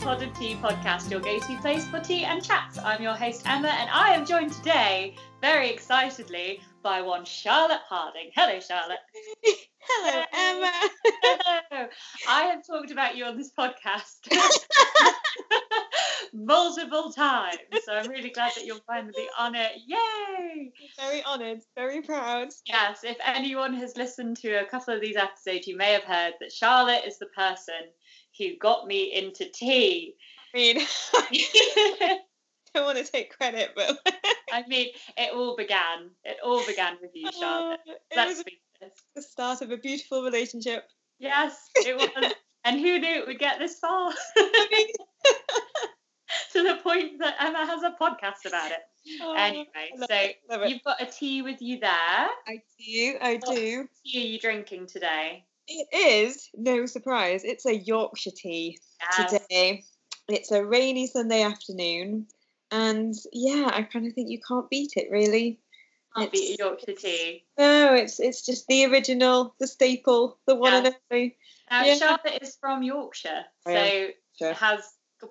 Pod of Tea podcast, your go to place for tea and chats. I'm your host, Emma, and I am joined today, very excitedly, by one Charlotte Harding. Hello, Charlotte. Hello, Emma. Hello. I have talked about you on this podcast multiple times, so I'm really glad that you're finally on it. Yay! Very honoured, very proud. Yes, if anyone has listened to a couple of these episodes, you may have heard that Charlotte is the person who got me into tea. I mean, I don't want to take credit, but I mean, it all began. It all began with you, Charlotte. Oh, it Let's be honest. the start of a beautiful relationship. Yes, it was. and who knew it would get this far? to the point that Emma has a podcast about it. Oh, Anyway, so it, you've got a tea with you there. I do, I What do. tea are you drinking today? It is no surprise. It's a Yorkshire tea Yes. today. It's a rainy Sunday afternoon, and yeah, I kind of think you can't beat it, really. Can't beat a It's- Yorkshire tea. No, it's it's just the original, the staple, the one and only. Now, Yeah. Charlotte is from Yorkshire, I so am, sure. has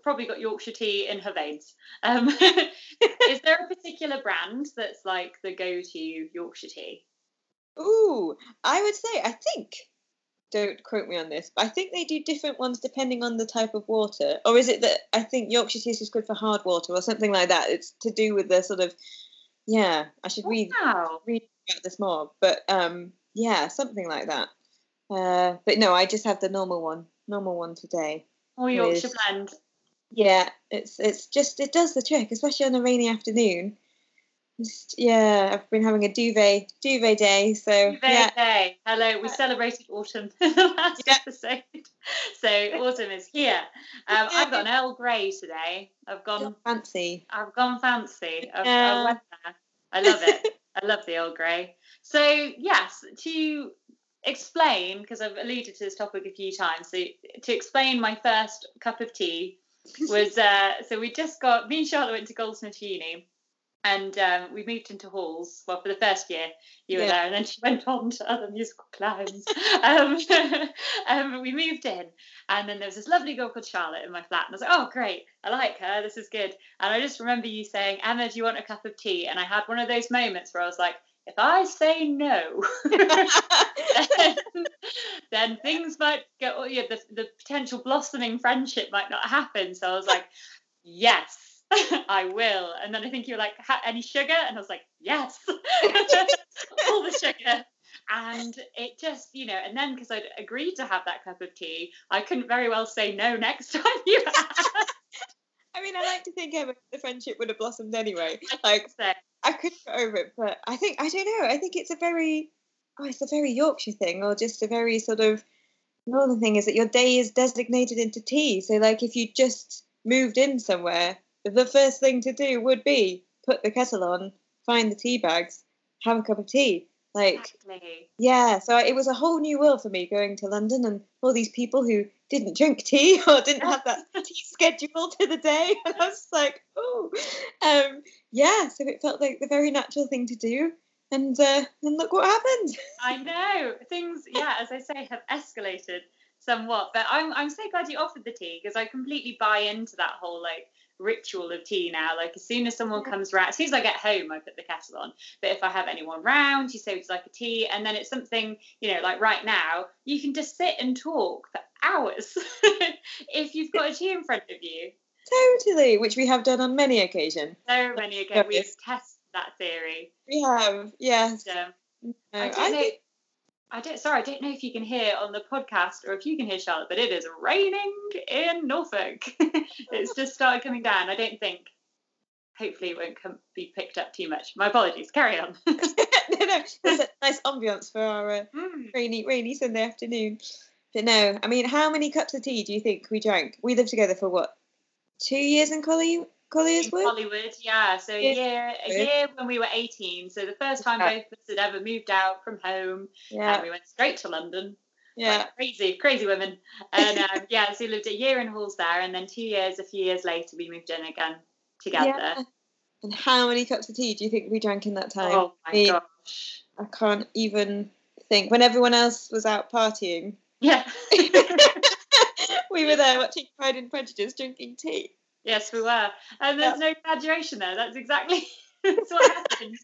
probably got Yorkshire tea in her veins. Um, is there a particular brand that's like the go-to Yorkshire tea? Ooh, I would say I think. Don't quote me on this, but I think they do different ones depending on the type of water. Or is it that I think Yorkshire tea is just good for hard water or something like that? It's to do with the sort of yeah. I should read Wow. read about this more, but um, yeah, something like that. Uh, but no, I just have the normal one, normal one today. Or Yorkshire blend. Yeah, it's it's just it does the trick, especially on a rainy afternoon. Just, yeah, I've been having a duvet duvet day, so Duvet yeah, day. Hello, we celebrated autumn in the last Yeah. episode. So autumn is here. Um, I've got an Earl Grey today. I've gone fancy. I've gone fancy. I've, Yeah. I love it. I love the Earl Grey. So yes, to explain, because I've alluded to this topic a few times, so to explain my first cup of tea was uh, so we just got me and Charlotte went to Goldsmith Uni. And um, we moved into halls. Well, for the first year, you were Yeah. there, and then she went on to other musical clowns. um, um, we moved in, and then there was this lovely girl called Charlotte in my flat, and I was like, "Oh, great! I like her. This is good." And I just remember you saying, "Emma, do you want a cup of tea?" And I had one of those moments where I was like, "If I say no, then things might go. Yeah, the the potential blossoming friendship might not happen." So I was like, "Yes." I will. And then I think you were like, any sugar? And I was like, yes, all the sugar. And it just, you know, and then because I'd agreed to have that cup of tea, I couldn't very well say no next time you asked. I mean, I like to think Emma, the friendship would have blossomed anyway. Like So, I couldn't get over it, but I think I don't know. I think it's a very, oh, it's a very Yorkshire thing, or just a very sort of. northern thing is that your day is designated into tea. So, like, if you just moved in somewhere, the first thing to do would be put the kettle on, find the tea bags, have a cup of tea. Like, exactly. yeah, so it was a whole new world for me going to London and all these people who didn't drink tea or didn't have that tea schedule to the day. And I was like, oh, um, yeah, so it felt like the very natural thing to do. And uh, and look what happened. I know things, yeah, as I say, have escalated somewhat. But I'm I'm so glad you offered the tea because I completely buy into that whole like ritual of tea now. Like as soon as someone comes round, as soon as I get home, I put the kettle on. But if I have anyone round, you say you like a tea, and then it's something you know, like right now, you can just sit and talk for hours if you've got a tea in front of you. Totally, which we have done on many occasions. So many again, we've tested that theory. We have, yes. So, No, I I think- I don't. Sorry, I don't know if you can hear on the podcast or if you can hear Charlotte, but it is raining in Norfolk. it's just started coming down. I don't think. Hopefully, it won't come, be picked up too much. My apologies. Carry on. no, no, there's a nice ambience for our uh, Mm. rainy, rainy Sunday afternoon. But no, I mean, how many cups of tea do you think we drank? We lived together for what? Two years in Collier, Collier's In Wood? Hollywood, yeah. So a Yeah. year, a year when we were eighteen. So the first time Yeah. both of us had ever moved out from home, and Yeah, we went straight to London. yeah. Like crazy, crazy women. And um, yeah, so we lived a year in Halls there, and then two years, a few years later, we moved in again together. Yeah. And how many cups of tea do you think we drank in that time? Oh my gosh. I can't even think. When everyone else was out partying, Yeah. we were there watching Pride and Prejudice, drinking tea. Yes, we were. And there's no exaggeration there. That's exactly that's what happened.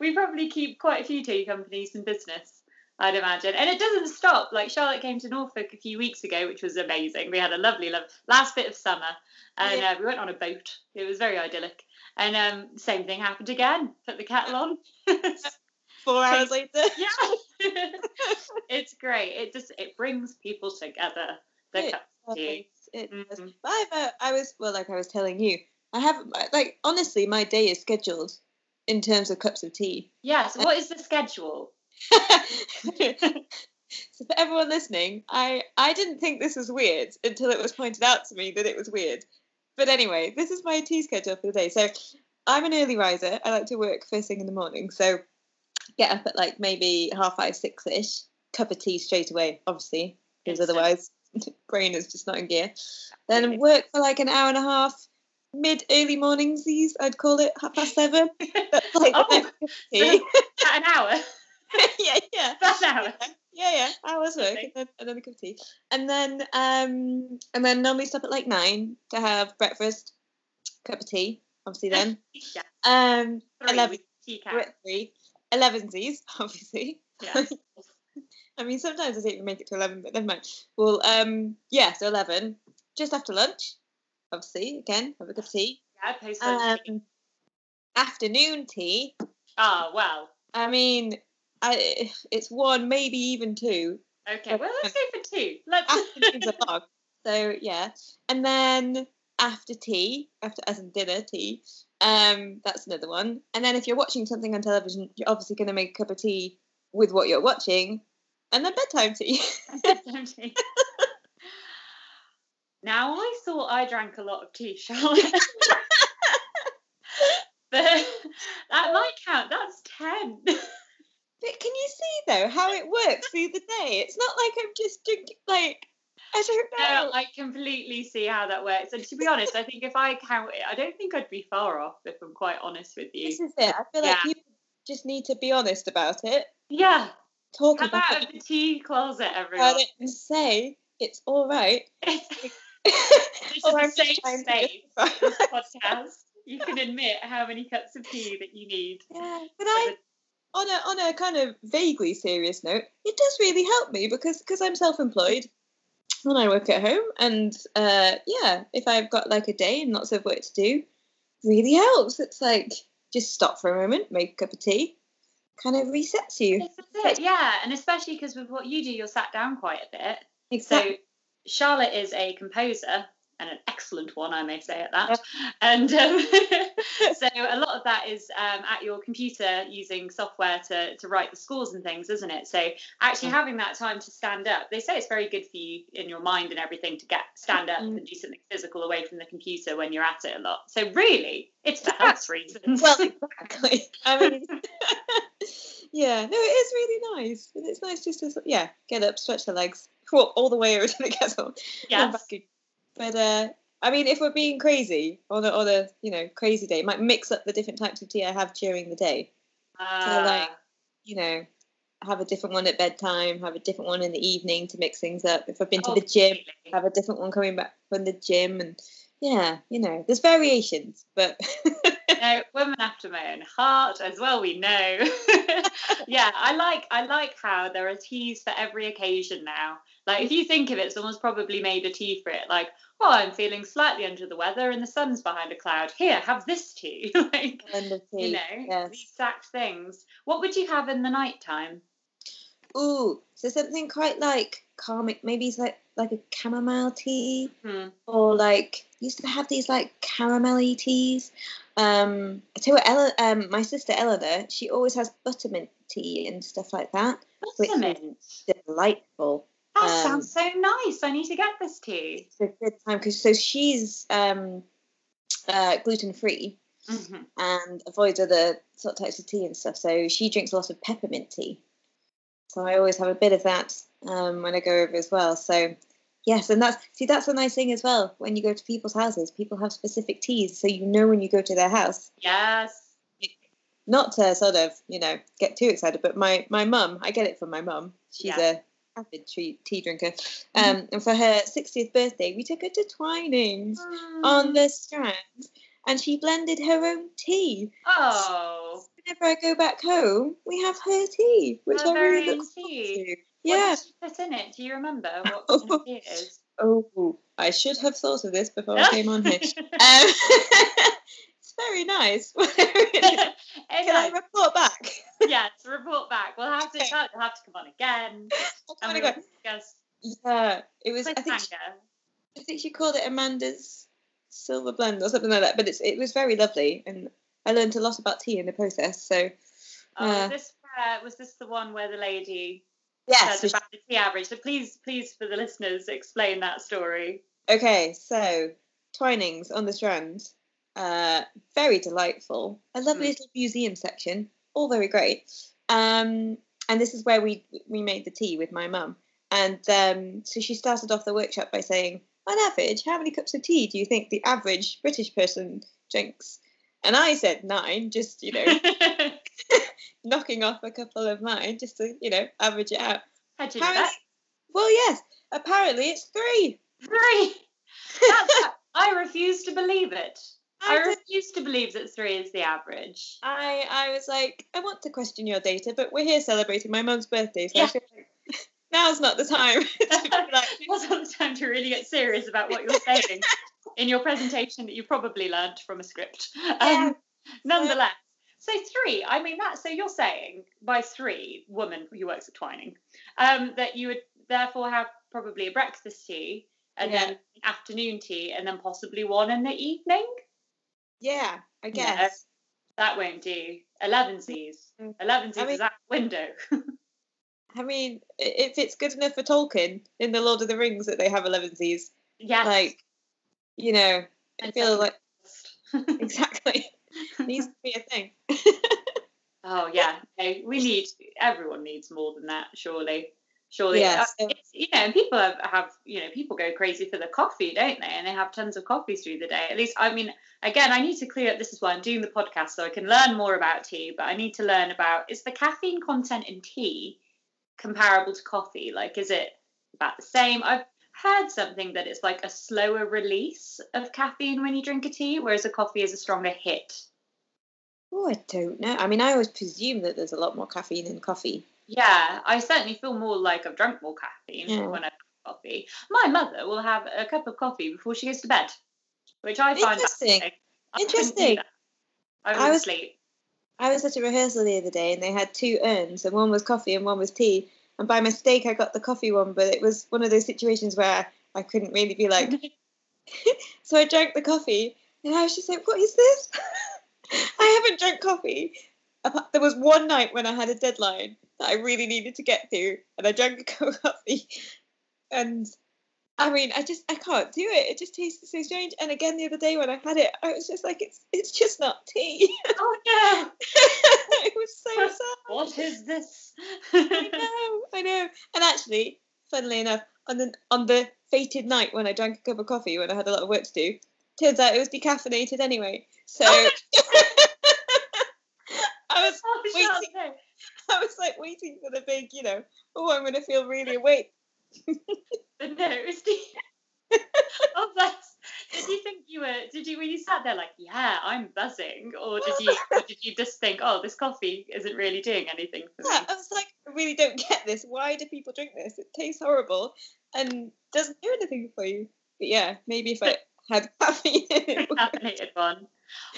We probably keep quite a few tea companies in business, I'd imagine. And it doesn't stop. Like Charlotte came to Norfolk a few weeks ago, which was amazing. We had a lovely, love last bit of summer, and Yeah. uh, we went on a boat. It was very idyllic. And um, same thing happened again. Put the kettle on. Four hours later. yeah, it's great. It just it brings people together. The cup of tea. It does. Mhm. But I've, uh, I was well, like I was telling you, I have like honestly, my day is scheduled in terms of cups of tea. Yeah. So what is the schedule? so for everyone listening, I I didn't think this was weird until it was pointed out to me that it was weird. But anyway, this is my tea schedule for the day. So I'm an early riser. I like to work first thing in the morning. So get up at like maybe half five, six ish. Cup of tea straight away, obviously, because otherwise brain is just not in gear. Then work for like an hour and a half. Mid early mornings, these I'd call it half past seven. That's like Oh, next cup of tea. At an hour. yeah, yeah. About an hour. Yeah, yeah. Hours work and then, a cup of tea. And then um and then normally stop at like nine to have breakfast, cup of tea, obviously then. Yeah. Um Three eleven tea cat. at three. Elevensies, obviously. Yeah. I mean sometimes I don't make it to eleven, but never mind. Well, um yeah, so eleven. Just after lunch, obviously, again, have a cup of tea. Yeah, post lunch. Um afternoon tea. Ah, well. I mean I it's one, maybe even two. Okay, well, let's go for two. Let's. afternoons are long. So yeah, and then after tea, after as in dinner tea, um, that's another one. And then if you're watching something on television, you're obviously going to make a cup of tea with what you're watching, and then bedtime tea. Bedtime tea. now, I thought I drank a lot of tea, Charlotte. but that oh. might count. That's 10. but can you see though how it works through the day? It's not like I'm just drinking like I don't know. No, I completely see how that works. And to be honest, I think if I count it, I don't think I'd be far off, if I'm quite honest with you. this is it. I feel like Yeah. people just need to be honest about it. Yeah, Talk about out it, of the tea closet, everyone. about it and say it's all right. this is a safe space. This podcast. You can admit how many cups of tea that you need. Yeah, but I, on a on a kind of vaguely serious note, it does really help me because because I'm self-employed and I work at home, and uh, yeah, if I've got like a day and lots of work to do, really helps. It's like just stop for a moment, make a cup of tea, kind of resets you. It, yeah. And especially because with what you do, you're sat down quite a bit. Exactly. So Charlotte is a composer and an excellent one, I may say at that. And um, so a lot of that is um, at your computer using software to, to write the scores and things, isn't it? So actually Mm. having that time to stand up, they say it's very good for you in your mind and everything to get stand up Mm. and do something physical away from the computer when you're at it a lot. So really, it's for health reasons. well, exactly. I mean, yeah, no, it is really nice, it's nice just to yeah get up, stretch the legs, walk all the way over to the kettle, and yes. back again. But uh, I mean, if we're being crazy on a, on a you know crazy day, might mix up the different types of tea I have during the day. Uh, like, You know, have a different one at bedtime, have a different one in the evening to mix things up. If I've been to oh, the gym, completely. have a different one coming back from the gym, and yeah, you know, there's variations, but no, woman after my own heart as well. We know. yeah, I like I like how there are teas for every occasion now. Like if you think of it, someone's probably made a tea for it. Like, oh, I'm feeling slightly under the weather and the sun's behind a cloud. Here, have this tea. like, tea. you know, yes. the exact things. What would you have in the night time? Ooh, so something quite like calming. Maybe it's like like a chamomile tea, Hmm. or like used to have these like caramelly teas. Um, I tell you what, Ella, um, my sister Eleanor, she always has buttermint tea and stuff like that. Buttermint. Delightful. That um, sounds so nice. I need to get this tea. It's a good time because so she's um, uh, gluten free hmm and avoids other sort of types of tea and stuff. So she drinks a lot of peppermint tea. So I always have a bit of that um, when I go over as well. So yes, and that's see that's a nice thing as well. When you go to people's houses, people have specific teas, so you know when you go to their house. Yes. Not to sort of you know get too excited, but my my mum, I get it from my mum. She's Yeah. a avid tea, tea drinker. Um, and for her 60th birthday, we took her to Twinings on the Strand, and she blended her own tea. Oh, Whenever I go back home, we have her tea, which I really look forward to. what Yeah. did she put in it? Do you remember what tea it is? Oh, I should have thought of this before I came on here. Um, it's very nice. Can I report back? yes, report back. We'll have to. You'll have to come on again, Oh and we'll God. discuss Yeah, it was. I think she. I think she called it Amanda's silver blend or something like that. But it's it was very lovely, and I learned a lot about tea in the process. So Oh, Uh, was this uh, was this the one where the lady yes. the tea average? So please, please, for the listeners, explain that story. Okay, so Twinings on the Strand, uh, very delightful. A lovely Mm. little museum section, all very great. Um, and this is where we we made the tea with my mum. And um, so she started off the workshop by saying, on average, how many cups of tea do you think the average British person drinks? And I said nine, just you know, knocking off a couple of mine, just to you know average it out. How'd you Apparently, that? well, yes, apparently it's three. Three. I refuse to believe it. I I refuse to believe that three is the average. I I was like, I want to question your data, but we're here celebrating my mum's birthday, so Yeah. like now's not the time. like, Wasn't the time to really get serious about what you're saying in your presentation that you probably learned from a script. Yeah. Um, nonetheless, so three. I mean that. So you're saying by three, woman who works at Twining, um, that you would therefore have probably a breakfast tea and Yeah. then afternoon tea and then possibly one in the evening. yeah, I guess. That won't do. Elevensies. Mm. Elevensies I mean- is the window. I mean, if it's good enough for Tolkien in the Lord of the Rings that they have elevensies, yeah, like, you know, I feel like exactly needs to be a thing. Oh yeah, no, we need everyone needs more than that, surely. Surely, Yeah, Uh, you know, and people have, have, you know, people go crazy for the coffee, don't they? And they have tons of coffees through the day. At least, I mean, again, I need to clear up. This is why I'm doing the podcast, so I can learn more about tea. But I need to learn about is the caffeine content in tea comparable to coffee? Like, is it about the same? I've heard something that it's like a slower release of caffeine when you drink a tea, whereas a coffee is a stronger hit. Oh, I don't know. I mean, I always presume that there's a lot more caffeine in coffee. Yeah, I certainly feel more like I've drunk more caffeine Yeah. when I have coffee. My mother will have a cup of coffee before she goes to bed, which I find Interesting. I Interesting. I I was- sleep. I was at a rehearsal the other day and they had two urns and one was coffee and one was tea. And by mistake, I got the coffee one, but it was one of those situations where I couldn't really be like, so I drank the coffee and I was just like, what is this? I haven't drank coffee. There was one night when I had a deadline that I really needed to get to and I drank a cup of coffee. And I mean, I just, I can't do it. It just tastes so strange. And again, the other day when I had it, I was just like, it's, it's just not tea. oh no! it was so sad. What is this? I know, I know. And actually, funnily enough, on the on the fated night when I drank a cup of coffee when I had a lot of work to do, turns out it was decaffeinated anyway. So Oh, I was oh, waiting. I was like waiting for the big, you know, oh, I'm gonna feel really awake. But no, it was the. oh, that's. Did you think you were? Did you when you sat there like, yeah, I'm buzzing, or did you? Or did you just think, oh, this coffee isn't really doing anything for me? Yeah, I was like, I really don't get this. Why do people drink this? It tastes horrible and doesn't do anything for you. But yeah, maybe if I had caffeine in it. it caffeinated one.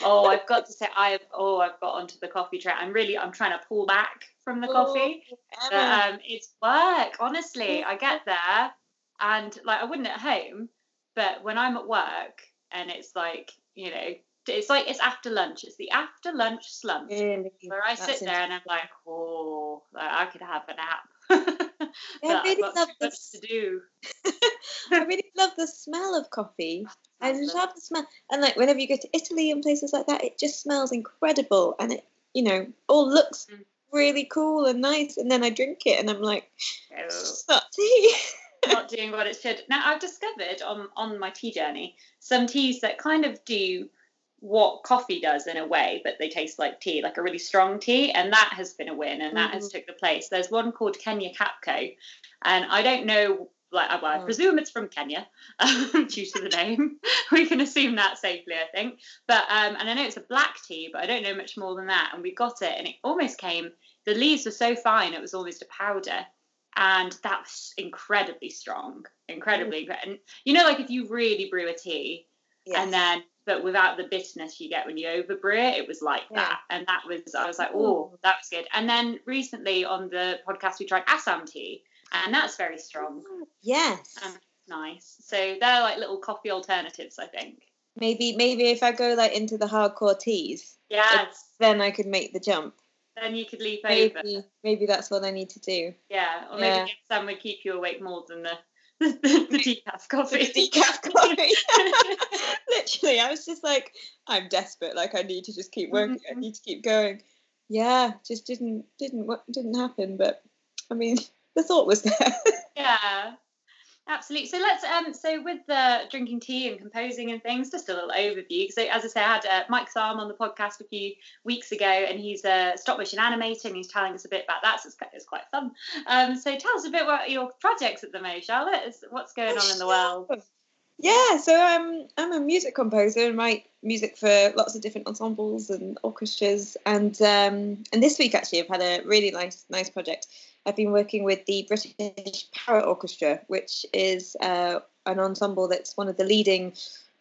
Oh, I've got to say, I have. Oh, I've got onto the coffee train. I'm really, I'm trying to pull back from the coffee. But, um, it's work. Honestly, I get there, and like I wouldn't at home, but when I'm at work, and it's like you know, it's like it's after lunch. It's the after lunch slump Really? where I That's sit there and I'm like, oh, like, I could have a nap. Yeah, I really love this. to do. I really love the smell of coffee. I love the smell. And like whenever you go to Italy and places like that, it just smells incredible and it, you know, all looks Mm. really cool and nice. And then I drink it and I'm like, Oh. it's not tea. not doing what it should. Now I've discovered on on my tea journey some teas that kind of do what coffee does in a way, but they taste like tea, like a really strong tea, and that has been a win, and that mm. has took the place. There's one called Kenya Capco, and I don't know. Like, well, I mm. presume it's from Kenya um, due to the name. we can assume that safely, I think. But um, and I know it's a black tea, but I don't know much more than that. And we got it, and it almost came. The leaves were so fine; it was almost a powder and that was incredibly strong, incredibly. Mm. And you know, like if you really brew a tea, yes. and then but without the bitterness you get when you overbrew it, it was like yeah. that. And that was, I was like, oh, that was good. And then recently on the podcast, we tried Assam tea, and that's very strong. Yes. And nice. So they're like little coffee alternatives, I think. Maybe, maybe if I go like into the hardcore teas, yes, then I could make the jump. Then you could leap maybe, over. Maybe that's what I need to do. Yeah, or maybe yeah. Sam would keep you awake more than the the, the decaf coffee. The decaf coffee. Literally, I was just like, I'm desperate. Like, I need to just keep working. Mm-hmm. I need to keep going. Yeah, just didn't didn't what didn't happen. But I mean, the thought was there. yeah, Absolutely. So let's um so with the drinking tea and composing and things, just a little overview. So as I say, I had uh, Mike on the podcast a few weeks ago, and he's a stop motion animator, and he's telling us a bit about that. So it's, it's quite fun. Um, so tell us a bit about your projects at the moment, Charlotte. What's going on in the world? Yeah, so I'm I'm a music composer and write music for lots of different ensembles and orchestras. And um, and this week actually, I've had a really nice nice project. I've been working with the British Paraorchestra, which is uh, an ensemble that's one of the leading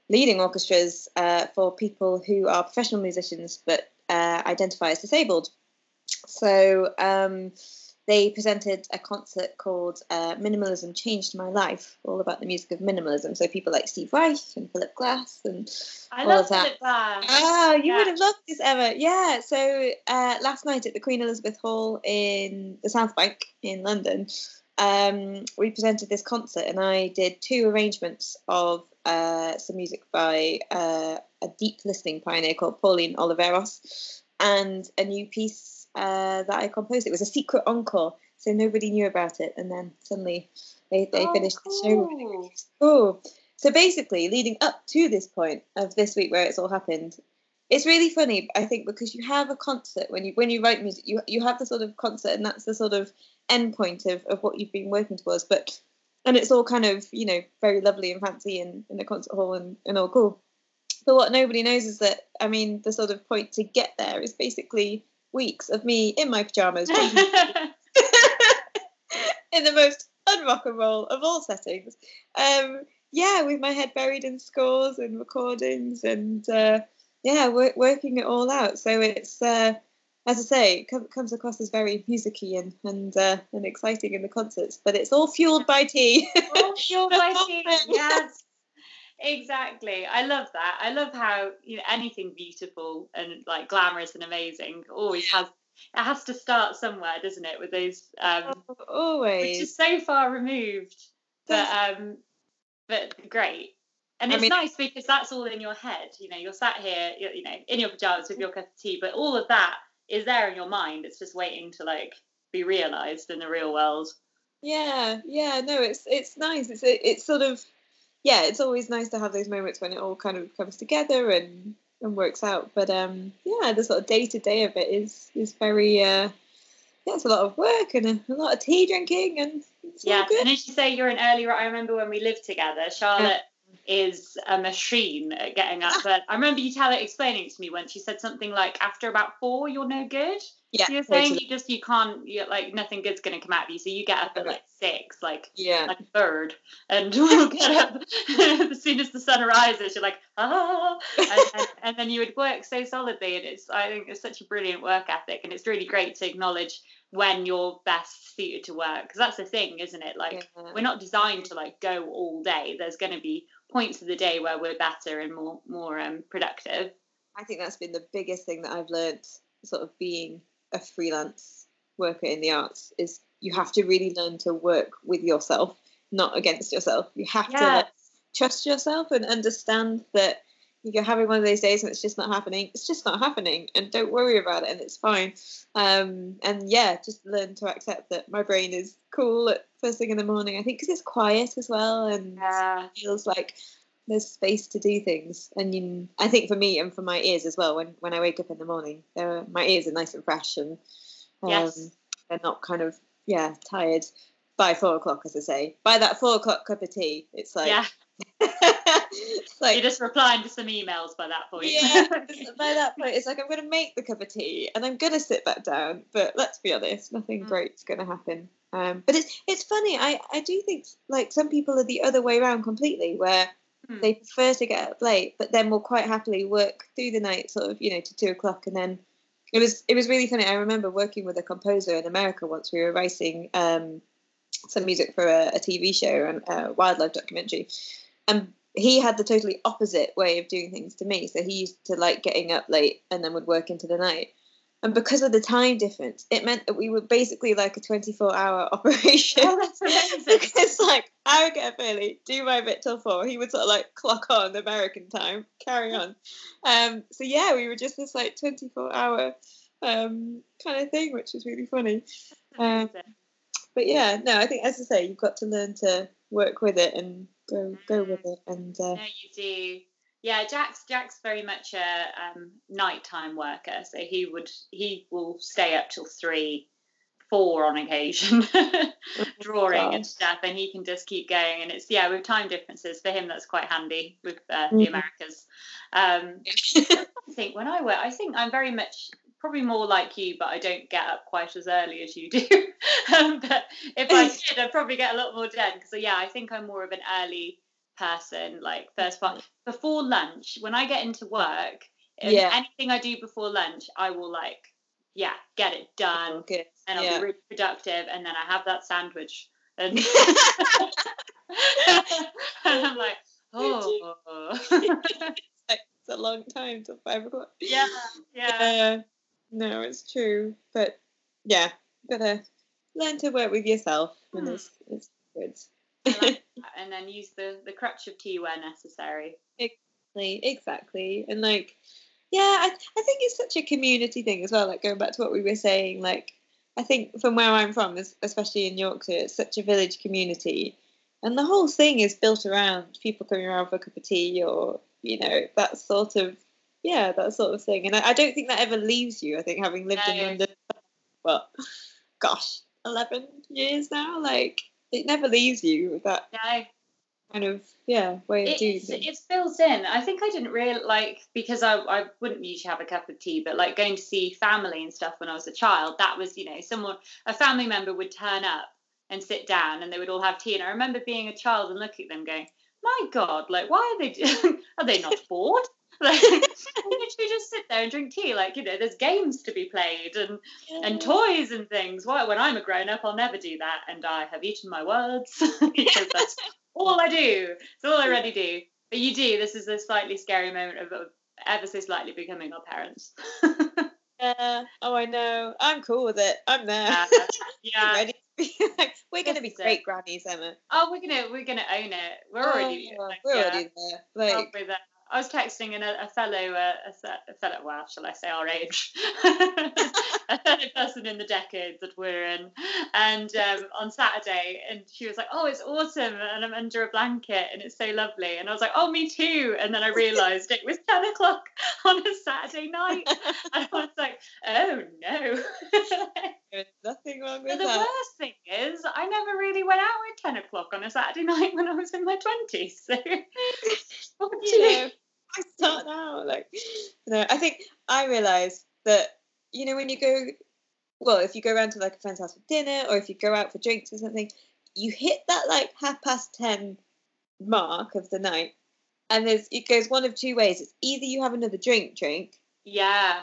leading orchestras uh, for people who are professional musicians but uh, identify as disabled. So um, they presented a concert called uh, Minimalism Changed My Life, all about the music of minimalism. So people like Steve Reich and Philip Glass and I all love of that. Philip Glass. Oh, you yeah. would have loved this, Emma. Yeah. So uh, last night at the Queen Elizabeth Hall in the South Bank in London, um, we presented this concert, and I did two arrangements of uh, some music by uh, a deep listening pioneer called Pauline Oliveros, and a new piece uh, that I composed. It was a secret encore, so nobody knew about it. And then suddenly they, they oh, finished cool. the show. Cool. So basically, leading up to this point of this week where it's all happened, it's really funny. I think because you have a concert when you when you write music, you you have the sort of concert, and that's the sort of end point of, of what you've been working towards. But and it's all kind of you know very lovely and fancy in, in the concert hall and, and all cool. But what nobody knows is that I mean the sort of point to get there is basically weeks of me in my pajamas in the most unrock and roll of all settings. Um, yeah, with my head buried in scores and recordings and uh, yeah, work, working it all out. So it's uh, as I say, it comes across as very musicy and and uh, and exciting in the concerts, but it's all fueled by tea. All fueled by tea. Yes. Exactly. I love that. I love how you know anything beautiful and like glamorous and amazing always has it has to start somewhere, doesn't it? With those um oh, always which is so far removed. But um but great. And it's I mean, nice because that's all in your head. You know, you're sat here, you're, you know, in your pajamas with your cup of tea, but all of that is there in your mind. It's just waiting to like be realized in the real world. Yeah, yeah, no, it's it's nice. It's it's sort of yeah, it's always nice to have those moments when it all kind of comes together and and works out. But um, yeah, the sort of day to day of it is is very uh, yeah, it's a lot of work and a, a lot of tea drinking and yeah. And as you say, you're an early. I remember when we lived together, Charlotte is a machine at getting up. But I remember you tell it explaining it to me once. You said something like, "After about four, you're no good." Yeah, you're saying totally. you just you can't you like nothing good's gonna come out of you. So you get up at like six, like yeah, like a bird, and we'll get up as soon as the sun rises. You're like ah, and, and, and, then you would work so solidly, and it's I think it's such a brilliant work ethic, and it's really great to acknowledge when you're best suited to work because that's the thing, isn't it? Like yeah. we're not designed to like go all day. There's going to be points of the day where we're better and more more um, productive. I think that's been the biggest thing that I've learned, sort of being a freelance worker in the arts, is you have to really learn to work with yourself, not against yourself. You have to like, trust yourself and understand that you're having one of those days and it's just not happening. It's just not happening, and don't worry about it, and it's fine. Um, and yeah, just learn to accept that my brain is cool at first thing in the morning. I think because it's quiet as well, and yeah. feels like there's space to do things, and you, I think for me and for my ears as well. When when I wake up in the morning, my ears are nice and fresh, and um, yes. they're not kind of yeah tired by four o'clock, as I say. By that four o'clock cup of tea, it's like yeah. like you're just replying to some emails by that point. yeah, by that point, it's like I'm going to make the cup of tea and I'm going to sit back down. But let's be honest, nothing mm. great's going to happen. Um, but it's it's funny. I I do think like some people are the other way around completely, where mm. they prefer to get up late, but then will quite happily work through the night, sort of you know to two o'clock, and then it was it was really funny. I remember working with a composer in America once. We were writing um, some music for a, a TV show and a wildlife documentary, and he had the totally opposite way of doing things to me. So he used to like getting up late and then would work into the night. And because of the time difference, it meant that we were basically like a 24 hour operation. Oh, that's amazing. it's like, I would get up early, do my bit till four. He would sort of like clock on American time, carry on. Um, so yeah, we were just this like 24 hour um, kind of thing, which was really funny. Um, but yeah, no, I think as I say, you've got to learn to work with it and go go with it. And uh, no, you do. Yeah, Jack's Jack's very much a um, nighttime worker, so he would he will stay up till three, four on occasion, drawing oh, and stuff, and he can just keep going. And it's yeah, with time differences for him, that's quite handy with uh, mm-hmm. the Americas. Um, I think when I work, I think I'm very much probably more like you, but I don't get up quite as early as you do. um, but if I did, I'd probably get a lot more done because yeah, I think I'm more of an early person. Like first part before lunch, when I get into work, yeah. anything I do before lunch, I will like yeah get it done, oh, and I'll yeah. be really productive, and then I have that sandwich, and, and I'm like oh. it's a long time till five o'clock. Yeah, yeah. No, it's true. But yeah, gotta learn to work with yourself and mm. it's, it's good. Like uh, and then use the, the crutch of tea where necessary. Exactly, exactly. And like, yeah, I, I think it's such a community thing as well. Like going back to what we were saying, like I think from where I'm from, especially in Yorkshire, it's such a village community. And the whole thing is built around people coming around for a cup of tea or, you know, that sort of yeah, that sort of thing. And I, I, don't think that ever leaves you. I think having lived no. in London, well, gosh, eleven years now, like it never leaves you with that no. kind of yeah way of it, doing it's, things. It's built in. I think I didn't really like because I I wouldn't usually have a cup of tea, but like going to see family and stuff when I was a child, that was you know someone a family member would turn up and sit down and they would all have tea. And I remember being a child and looking at them going, my God, like, why are they, are they not bored? Like literally just sit there and drink tea like you know there's games to be played and yeah. and toys and things. Well when i'm a grown-up i'll never do that and i have eaten my words because that's all i do. It's all i really do. But you do this is a slightly scary moment of, of ever so slightly becoming our parents. Yeah. Oh i know. I'm cool with it. I'm there. Uh, yeah. ready we're gonna be great grannies, Emma. Oh, we're gonna we're gonna own it. We're oh, already like, we're yeah, already there. Like, there. I was texting in a, fellow, uh, a, fellow, well, shall I say our age, a fellow person in the decades that we're in, and um, on Saturday, and she was like, "Oh, it's autumn, and I'm under a blanket, and it's so lovely," and I was like, "Oh, me too," and then I realised it was ten o'clock on a Saturday night, and I was like, "Oh no." There's nothing wrong with but the that. worst thing is, I never really went out at ten o'clock on a Saturday night when I was in my twenties. So, what do you know? I start now. Like, no, I think I realised that you know when you go, well, if you go around to like a friend's house for dinner, or if you go out for drinks or something, you hit that like half past ten mark of the night, and there's it goes one of two ways. It's either you have another drink, drink, yeah,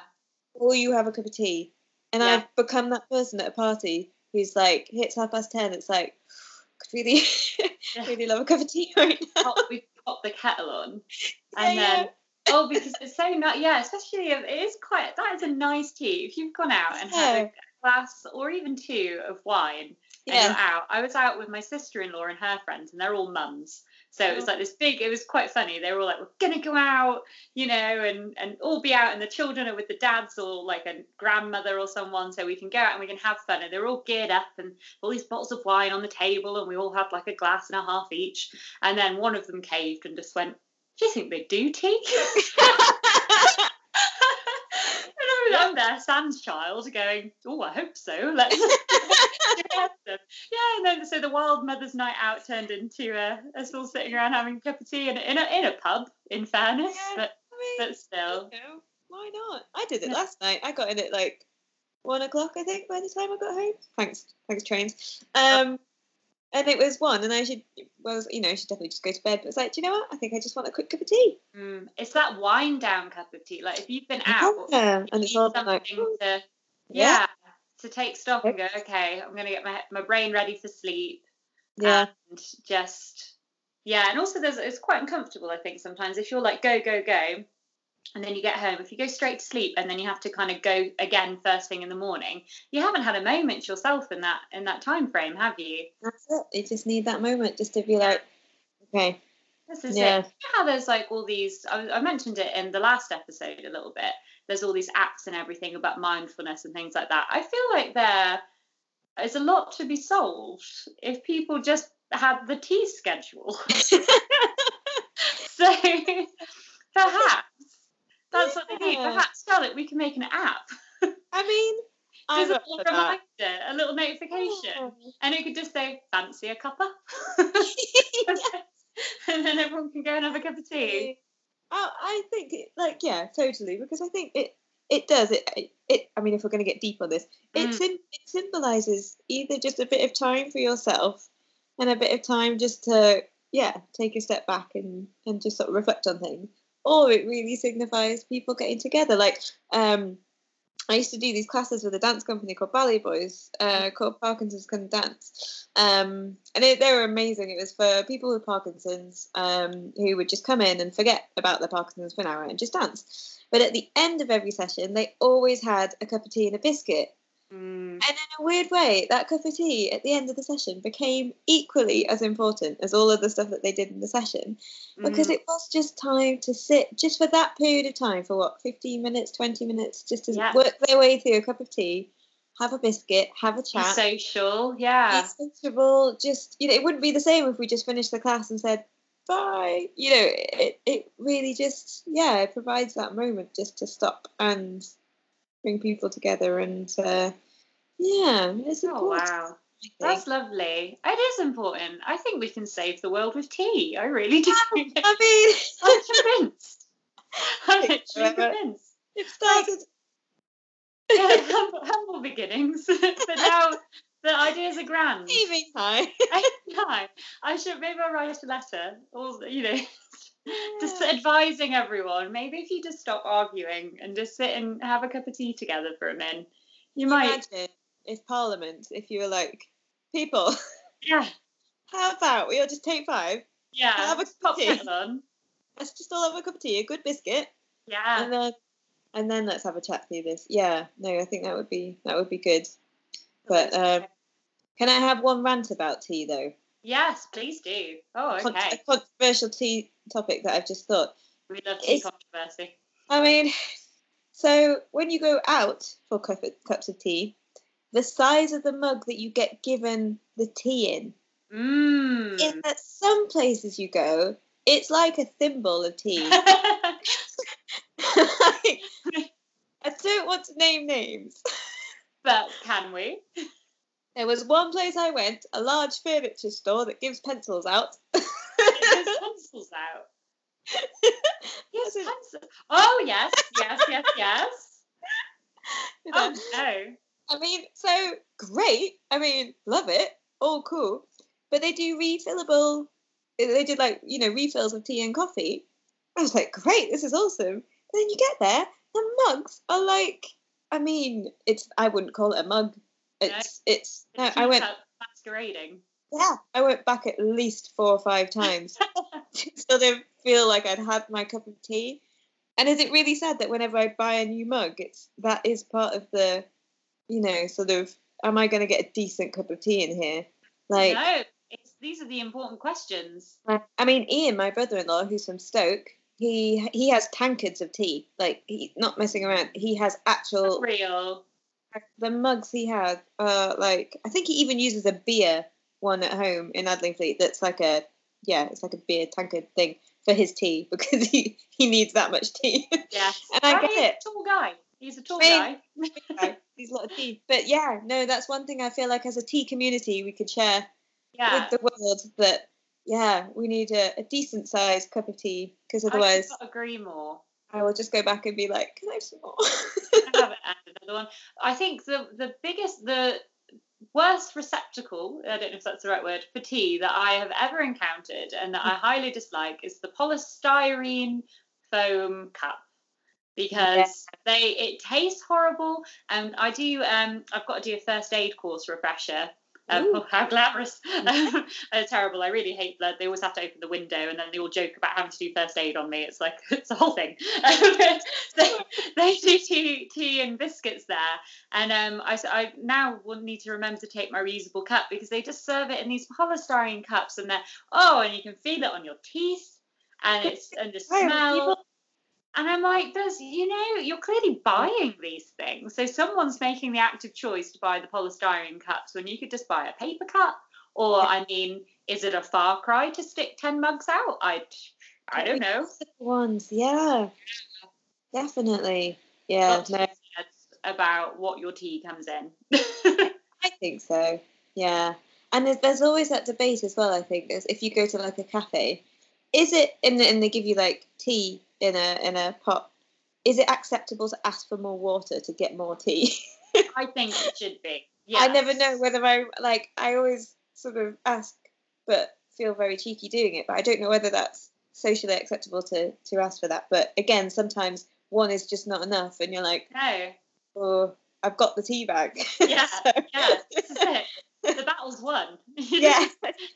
or you have a cup of tea. And yeah. I've become that person at a party who's like hits half past ten. It's like could really, really love a cup of tea right now. we pop the kettle on, and yeah, then yeah. Oh, because it's so nice. Yeah, especially if it is quite. That is a nice tea. If you've gone out and had a glass or even two of wine and you're out. I was out with my sister-in-law and her friends, and they're all mums. So it was oh. like this big. It was quite funny. They were all like, "We're gonna go out," you know, and and all be out, and the children are with the dads or like a grandmother or someone, so we can go out and we can have fun. And they're all geared up, and all these bottles of wine on the table, and we all had like a glass and a half each. And then one of them caved and just went, you think they do tea? and I'm there, Sans child, going, "Oh, I hope so. Let's." yeah, and then so the wild mother's night out turned into a, us all sitting around having a cup of tea in a, in a, in a pub. In fairness, Yeah, but I mean, but still, you know, why not? I did it last night. I got in at like one o'clock, I think, by the time I got home. Thanks, thanks, trains. Um, and it was one, and I should, well, you know, I should definitely just go to bed. But it's like, do you know what? I think I just want a quick cup of tea. mm, it's that wind down cup of tea. Like if you've been out, Yeah, and it's all something like, to Yeah. yeah to take stock and go. Okay, I'm gonna get my my brain ready for sleep. yeah, and just yeah and also there's it's quite uncomfortable i think sometimes if you're like go go go and then you get home. If you go straight to sleep and then you have to kind of go again first thing in the morning you haven't had a moment yourself in that in that time frame have you? That's it. You just need that moment just to be like, okay, this is Yeah. it you know how there's like all these I, I mentioned it in the last episode a little bit. There's all these apps and everything about mindfulness and things like that. I feel like there is a lot to be solved if people just had the tea schedule. So perhaps that's what they need. Yeah. Perhaps, Charlotte, we can make an app. I mean, There's I'm a little for that. reminder, a little notification, Yeah. and it could just say "Fancy a cuppa," and then everyone can go and have a cup of tea. Oh, I think like yeah, totally. Because I think it it does it it. it I mean, if we're going to get deep on this, it Mm. sim- it symbolizes either just a bit of time for yourself and a bit of time just to yeah take a step back and and just sort of reflect on things, or it really signifies people getting together. Like um, I used to do these classes with a dance company called BalletBoyz, uh, called Parkinson's Can Dance. Um, and it, they were amazing. It was for people with Parkinson's um, who would just come in and forget about their Parkinson's for an hour and just dance. But at the end of every session, they always had a cup of tea and a biscuit. Mm. And in a weird way, that cup of tea at the end of the session became equally as important as all of the stuff that they did in the session because Mm. it was just time to sit just for that period of time for what 15 minutes 20 minutes just to Yeah. work their way through a cup of tea have a biscuit have a Be chat social, yeah. be sociable just you know it wouldn't be the same if we just finished the class and said bye you know it, it really just yeah it provides that moment just to stop and bring people together and uh, yeah it's important. Oh wow. That's lovely. It is important. I think we can save the world with tea. I really do. I mean I'm convinced. I'm literally convinced. it started Yeah, humble, humble beginnings, but now the ideas are grand. aiming high I, I should maybe I'll write a letter, or you know, just advising everyone. Maybe if you just stop arguing and just sit and have a cup of tea together for a minute, you might. imagine if Parliament, if you were like, people, Yeah, how about we all just take five? yeah. Have a cup of tea. Let's just all have a cup of tea, a good biscuit, Yeah. and then and then let's have a chat through this. Yeah, no, I think that would be that would be good. But um, can I have one rant about tea though? Yes, please do. Oh, okay. A controversial tea topic that I've just thought. We love tea it's- controversy. I mean, so when you go out for cup cups of tea, the size of the mug that you get given the tea in Mmm. is that some places you go, it's like a thimble of tea. Like, I don't want to name names. but can we? There was one place I went, a large furniture store that gives pencils out. There's pencils out. Yes, As in- pencil. Oh yes, yes, yes, yes. You know, Oh no. I mean, so great. I mean, love it. All cool. But they do refillable. They did like you know refills of tea and coffee. I was like, great, this is awesome. But then you get there, the mugs are like. I mean, it's. I wouldn't call it a mug. It's. It's. No, I went. masquerading. Yeah, I went back at least four or five times to sort of feel like I'd had my cup of tea. And is it really sad that whenever I buy a new mug, it's that is part of the, you know, sort of, am I going to get a decent cup of tea in here? Like, no, it's, these are the important questions. I mean, Ian, my brother-in-law, who's from Stoke, he he has tankards of tea. Like, he's not messing around. He has actual Real. The mugs he has are like I think he even uses a beer one at home in Adlingfleet that's like a yeah, it's like a beer tankard thing for his tea because he he needs that much tea. Yeah, and I get it. tall guy. He's a tall I guy. He's a lot of tea, but yeah, no, that's one thing I feel like as a tea community we could share Yeah. with the world that yeah, we need a, a decent sized cup of tea because otherwise not agree more. I will just go back and be like, can I have some more? I haven't had another one. I think the the biggest, the worst receptacle, I don't know if that's the right word, for tea that I have ever encountered and that I highly dislike is the polystyrene foam cup. Because they it tastes horrible and I do um I've got to do a first aid course refresher. Um, oh, how glamorous! uh, terrible. I really hate blood. They always have to open the window, and then they all joke about having to do first aid on me. It's like it's a whole thing. they, they do tea, tea and biscuits there, and um, I, I now will need to remember to take my reusable cup because they just serve it in these polystyrene cups, and they're oh, and you can feel it on your teeth, and it's and the smell. And I'm like, there's, you know, you're clearly buying these things. So someone's making the active choice to buy the polystyrene cups when you could just buy a paper cup. Or, I mean, is it a far cry to stick 10 mugs out? I, I don't know. Ones, yeah, definitely. Yeah, no, about what your tea comes in. I think so. Yeah, and there's, there's always that debate as well. I think is if you go to like a cafe, is it and, and they give you like tea in a in a pot? Is it acceptable to ask for more water to get more tea? I think it should be. Yeah. I never know whether I like. I always sort of ask, but feel very cheeky doing it. But I don't know whether that's socially acceptable to to ask for that. But again, sometimes one is just not enough, and you're like, No. oh, I've got the tea bag. Yeah, So- Yeah, this is it. The battle's won. yeah,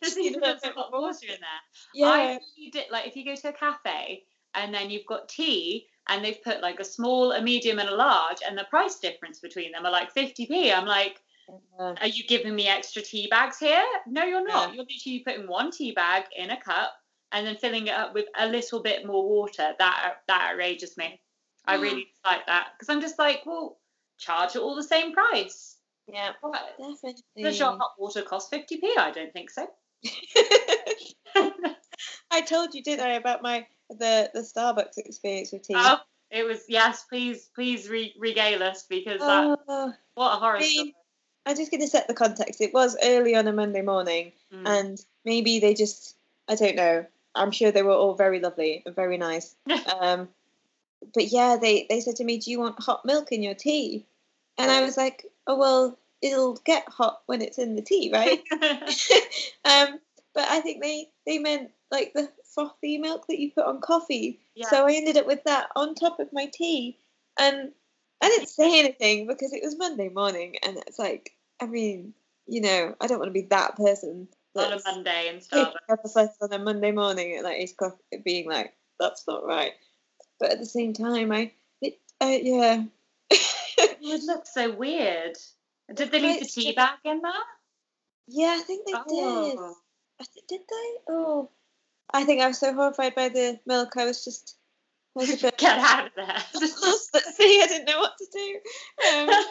There's Need a even little bit hot more. water in there. yeah. I read it like if you go to a cafe and then you've got tea and they've put like a small, a medium, and a large, and the price difference between them are like 50p. I'm like, Uh, are you giving me extra tea bags here? No, you're not. Yeah. You're literally putting one tea bag in a cup and then filling it up with a little bit more water. That that outrages me. I really like that because I'm just like, well, charge it all the same price. Yeah, What? definitely. Does your hot water cost 50p? I don't think so. I told you, didn't I, about my the the Starbucks experience with tea? Oh, it was yes. Please, please re- regale us because that Oh, what a horror I mean, story. I'm just going to set the context. It was early on a Monday morning, Mm. and maybe they just, I don't know. I'm sure they were all very lovely and very nice. um, but yeah, they, they said to me, Do you want hot milk in your tea? And I was like, Oh, well, it'll get hot when it's in the tea, right? um, but I think they, they meant like the frothy milk that you put on coffee. yeah. So I ended up with that on top of my tea. And I didn't say anything because it was Monday morning. And it's like, I mean, you know, I don't want to be that person on a Monday in Starbucks. on a Monday morning at like 8 o'clock being like, that's not right. But at the same time, I, it, uh, yeah. It would look so weird. Did they leave the tea bag in there? yeah, I think they did. Oh. I th- did they? Oh. I think I was so horrified by the milk, I was just. I was a bit Get out of there. sea. I didn't know what to do. Um,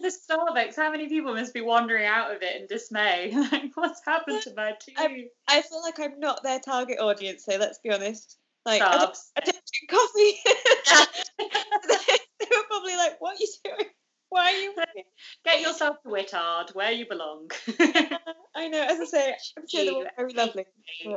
the Starbucks, how many people must be wandering out of it in dismay? Like, what's happened to my tea? I feel like I'm not their target audience, so let's be honest. Like, I don't, I don't, drink coffee. they were probably like, "What are you doing? Why are you?" here?" Get yourself to Whittard, where you belong. I know. As I say, I'm sure they were very lovely.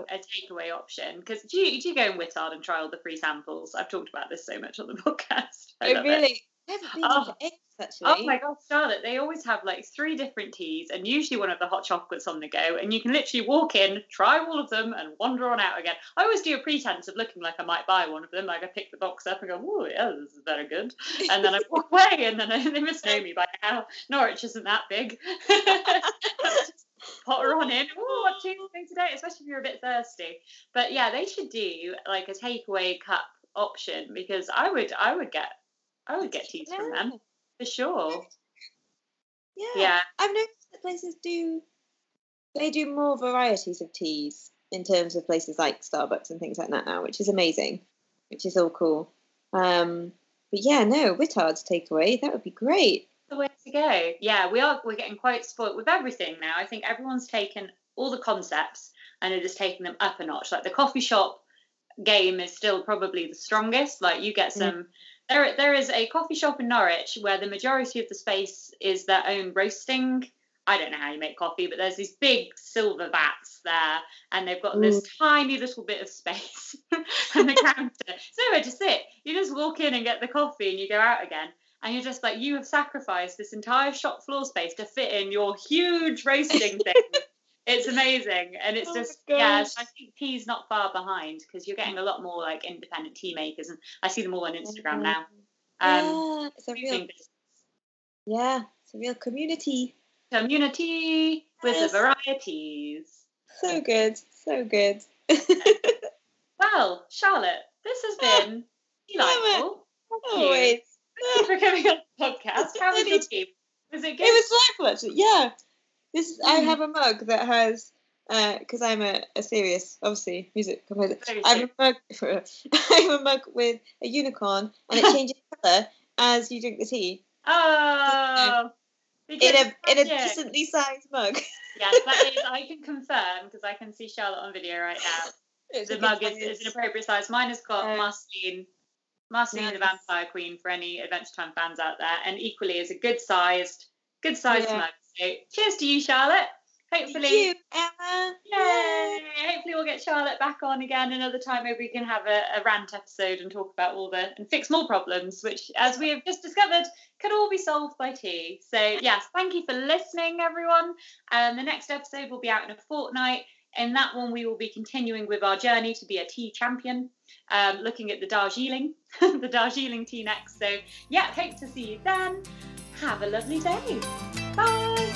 a takeaway option because do you do you go in Whittard and try all the free samples? I've talked about this so much on the podcast. I I love it. Haven't been Oh. for ages oh actually. Oh my god, Charlotte! They always have like three different teas, and usually one of the hot chocolates on the go. And you can literally walk in, try all of them, and wander on out again. I always do a pretense of looking like I might buy one of them. Like I pick the box up and go, "Oh yeah, this is very good," and then I walk away, and then I, they must know me by now. Norwich isn't that big. Potter on in. Oh, what tea thing today? Especially if you're a bit thirsty. But yeah, they should do like a takeaway cup option because I would, I would get, I would get teas from them for sure. Yeah. Yeah. I've noticed that places do they do more varieties of teas in terms of places like Starbucks and things like that now, which is amazing, which is all cool. Um, but yeah, no, Whittard's takeaway that would be great. the way to go. Yeah, we are. We're getting quite spoilt with everything now. I think everyone's taken all the concepts and are just taking them up a notch. Like the coffee shop game is still probably the strongest. Like you get mm. some. There, there is a coffee shop in Norwich where the majority of the space is their own roasting. I don't know how you make coffee, but there's these big silver vats there, and they've got this mm. tiny little bit of space and the counter. It's nowhere to sit. You just walk in and get the coffee, and you go out again. And you're just like, you have sacrificed this entire shop floor space to fit in your huge roasting thing it's amazing and it's Oh just yeah i think tea's not far behind because you're getting a lot more like independent tea makers and i see them all on instagram Mhm. now um yeah, it's a real yeah, it's a real community. community with Yes. the varieties So good, so good. well charlotte this has been delightful Thank you. Always. Thank you for coming on the podcast how was your team was it good It was delightful, actually. Yeah, this is, I Mm. have a mug that has because I'm a, a serious, obviously, music composer. I have a mug. I have a mug with a unicorn, and it changes colour as you drink the tea oh in a in a decently sized mug. yes that is i can confirm because i can see charlotte on video right now It's the mug is, is an appropriate size. Mine has got Uh, Marceline, Marceline the. Vampire Queen for any Adventure Time fans out there, and equally is a good sized, good sized Yeah. mug. So cheers to you, Charlotte. Thank Hopefully, you, Emma. yay! Hopefully we'll get Charlotte back on again another time. Maybe we can have a, a rant episode and talk about all the and fix more problems, which, as we have just discovered, could all be solved by tea. So yes, thank you for listening, everyone. And the next episode will be out in a fortnight. In that one, we will be continuing with our journey to be a tea champion, um, looking at the Darjeeling, the Darjeeling tea next. So, yeah, hope to see you then. Have a lovely day. Bye.